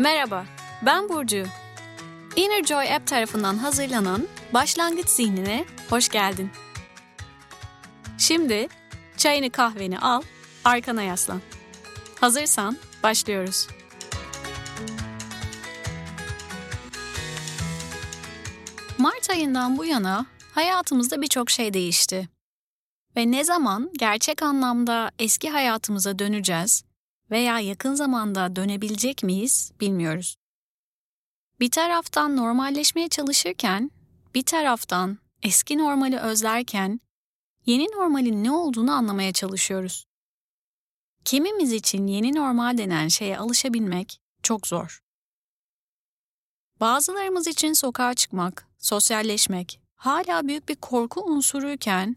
Merhaba, ben Burcu. Inner Joy App tarafından hazırlanan Başlangıç Zihnine hoş geldin. Şimdi çayını kahveni al, arkana yaslan. Hazırsan başlıyoruz. Mart ayından bu yana hayatımızda birçok şey değişti. Ve ne zaman gerçek anlamda eski hayatımıza döneceğiz veya yakın zamanda dönebilecek miyiz bilmiyoruz. Bir taraftan normalleşmeye çalışırken, bir taraftan eski normali özlerken yeni normalin ne olduğunu anlamaya çalışıyoruz. Kimimiz için yeni normal denen şeye alışabilmek çok zor. Bazılarımız için sokağa çıkmak, sosyalleşmek hala büyük bir korku unsuruyken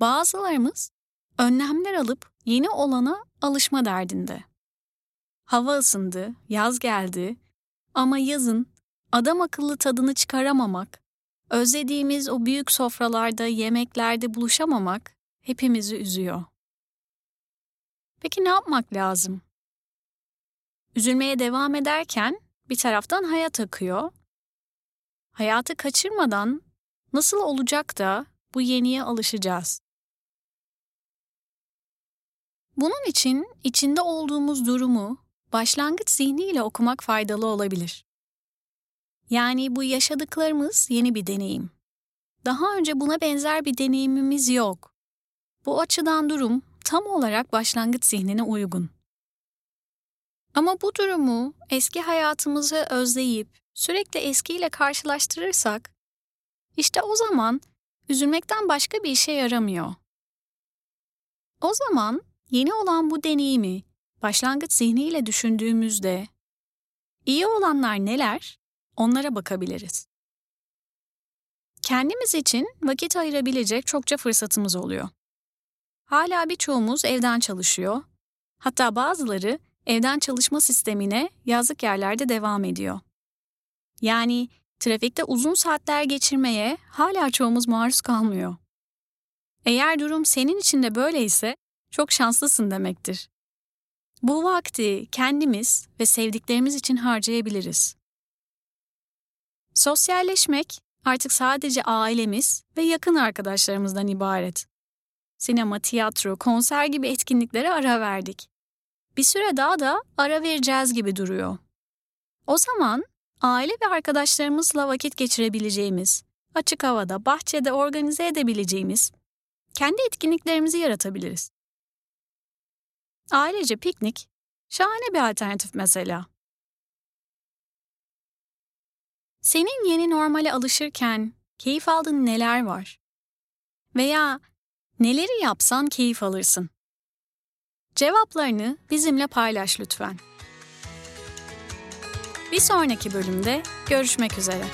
bazılarımız önlemler alıp yeni olana alışma derdinde. Hava ısındı, yaz geldi ama yazın adam akıllı tadını çıkaramamak, özlediğimiz o büyük sofralarda, yemeklerde buluşamamak hepimizi üzüyor. Peki ne yapmak lazım? Üzülmeye devam ederken bir taraftan hayat akıyor. Hayatı kaçırmadan nasıl olacak da bu yeniye alışacağız? Bunun için içinde olduğumuz durumu başlangıç zihniyle okumak faydalı olabilir. Yani bu yaşadıklarımız yeni bir deneyim. Daha önce buna benzer bir deneyimimiz yok. Bu açıdan durum tam olarak başlangıç zihnine uygun. Ama bu durumu eski hayatımızı özleyip sürekli eskiyle karşılaştırırsak, işte o zaman üzülmekten başka bir işe yaramıyor. O zaman yeni olan bu deneyimi başlangıç zihniyle düşündüğümüzde iyi olanlar neler? Onlara bakabiliriz. Kendimiz için vakit ayırabilecek çokça fırsatımız oluyor. Hala birçoğumuz evden çalışıyor. Hatta bazıları evden çalışma sistemine yazlık yerlerde devam ediyor. Yani trafikte uzun saatler geçirmeye hala çoğumuz maruz kalmıyor. Eğer durum senin için de böyleyse çok şanslısın demektir. Bu vakti kendimiz ve sevdiklerimiz için harcayabiliriz. Sosyalleşmek artık sadece ailemiz ve yakın arkadaşlarımızdan ibaret. Sinema, tiyatro, konser gibi etkinliklere ara verdik. Bir süre daha da ara vereceğiz gibi duruyor. O zaman aile ve arkadaşlarımızla vakit geçirebileceğimiz, açık havada, bahçede organize edebileceğimiz kendi etkinliklerimizi yaratabiliriz. Ailece piknik şahane bir alternatif mesela. Senin yeni normale alışırken keyif aldığın neler var? Veya neleri yapsan keyif alırsın? Cevaplarını bizimle paylaş lütfen. Bir sonraki bölümde görüşmek üzere.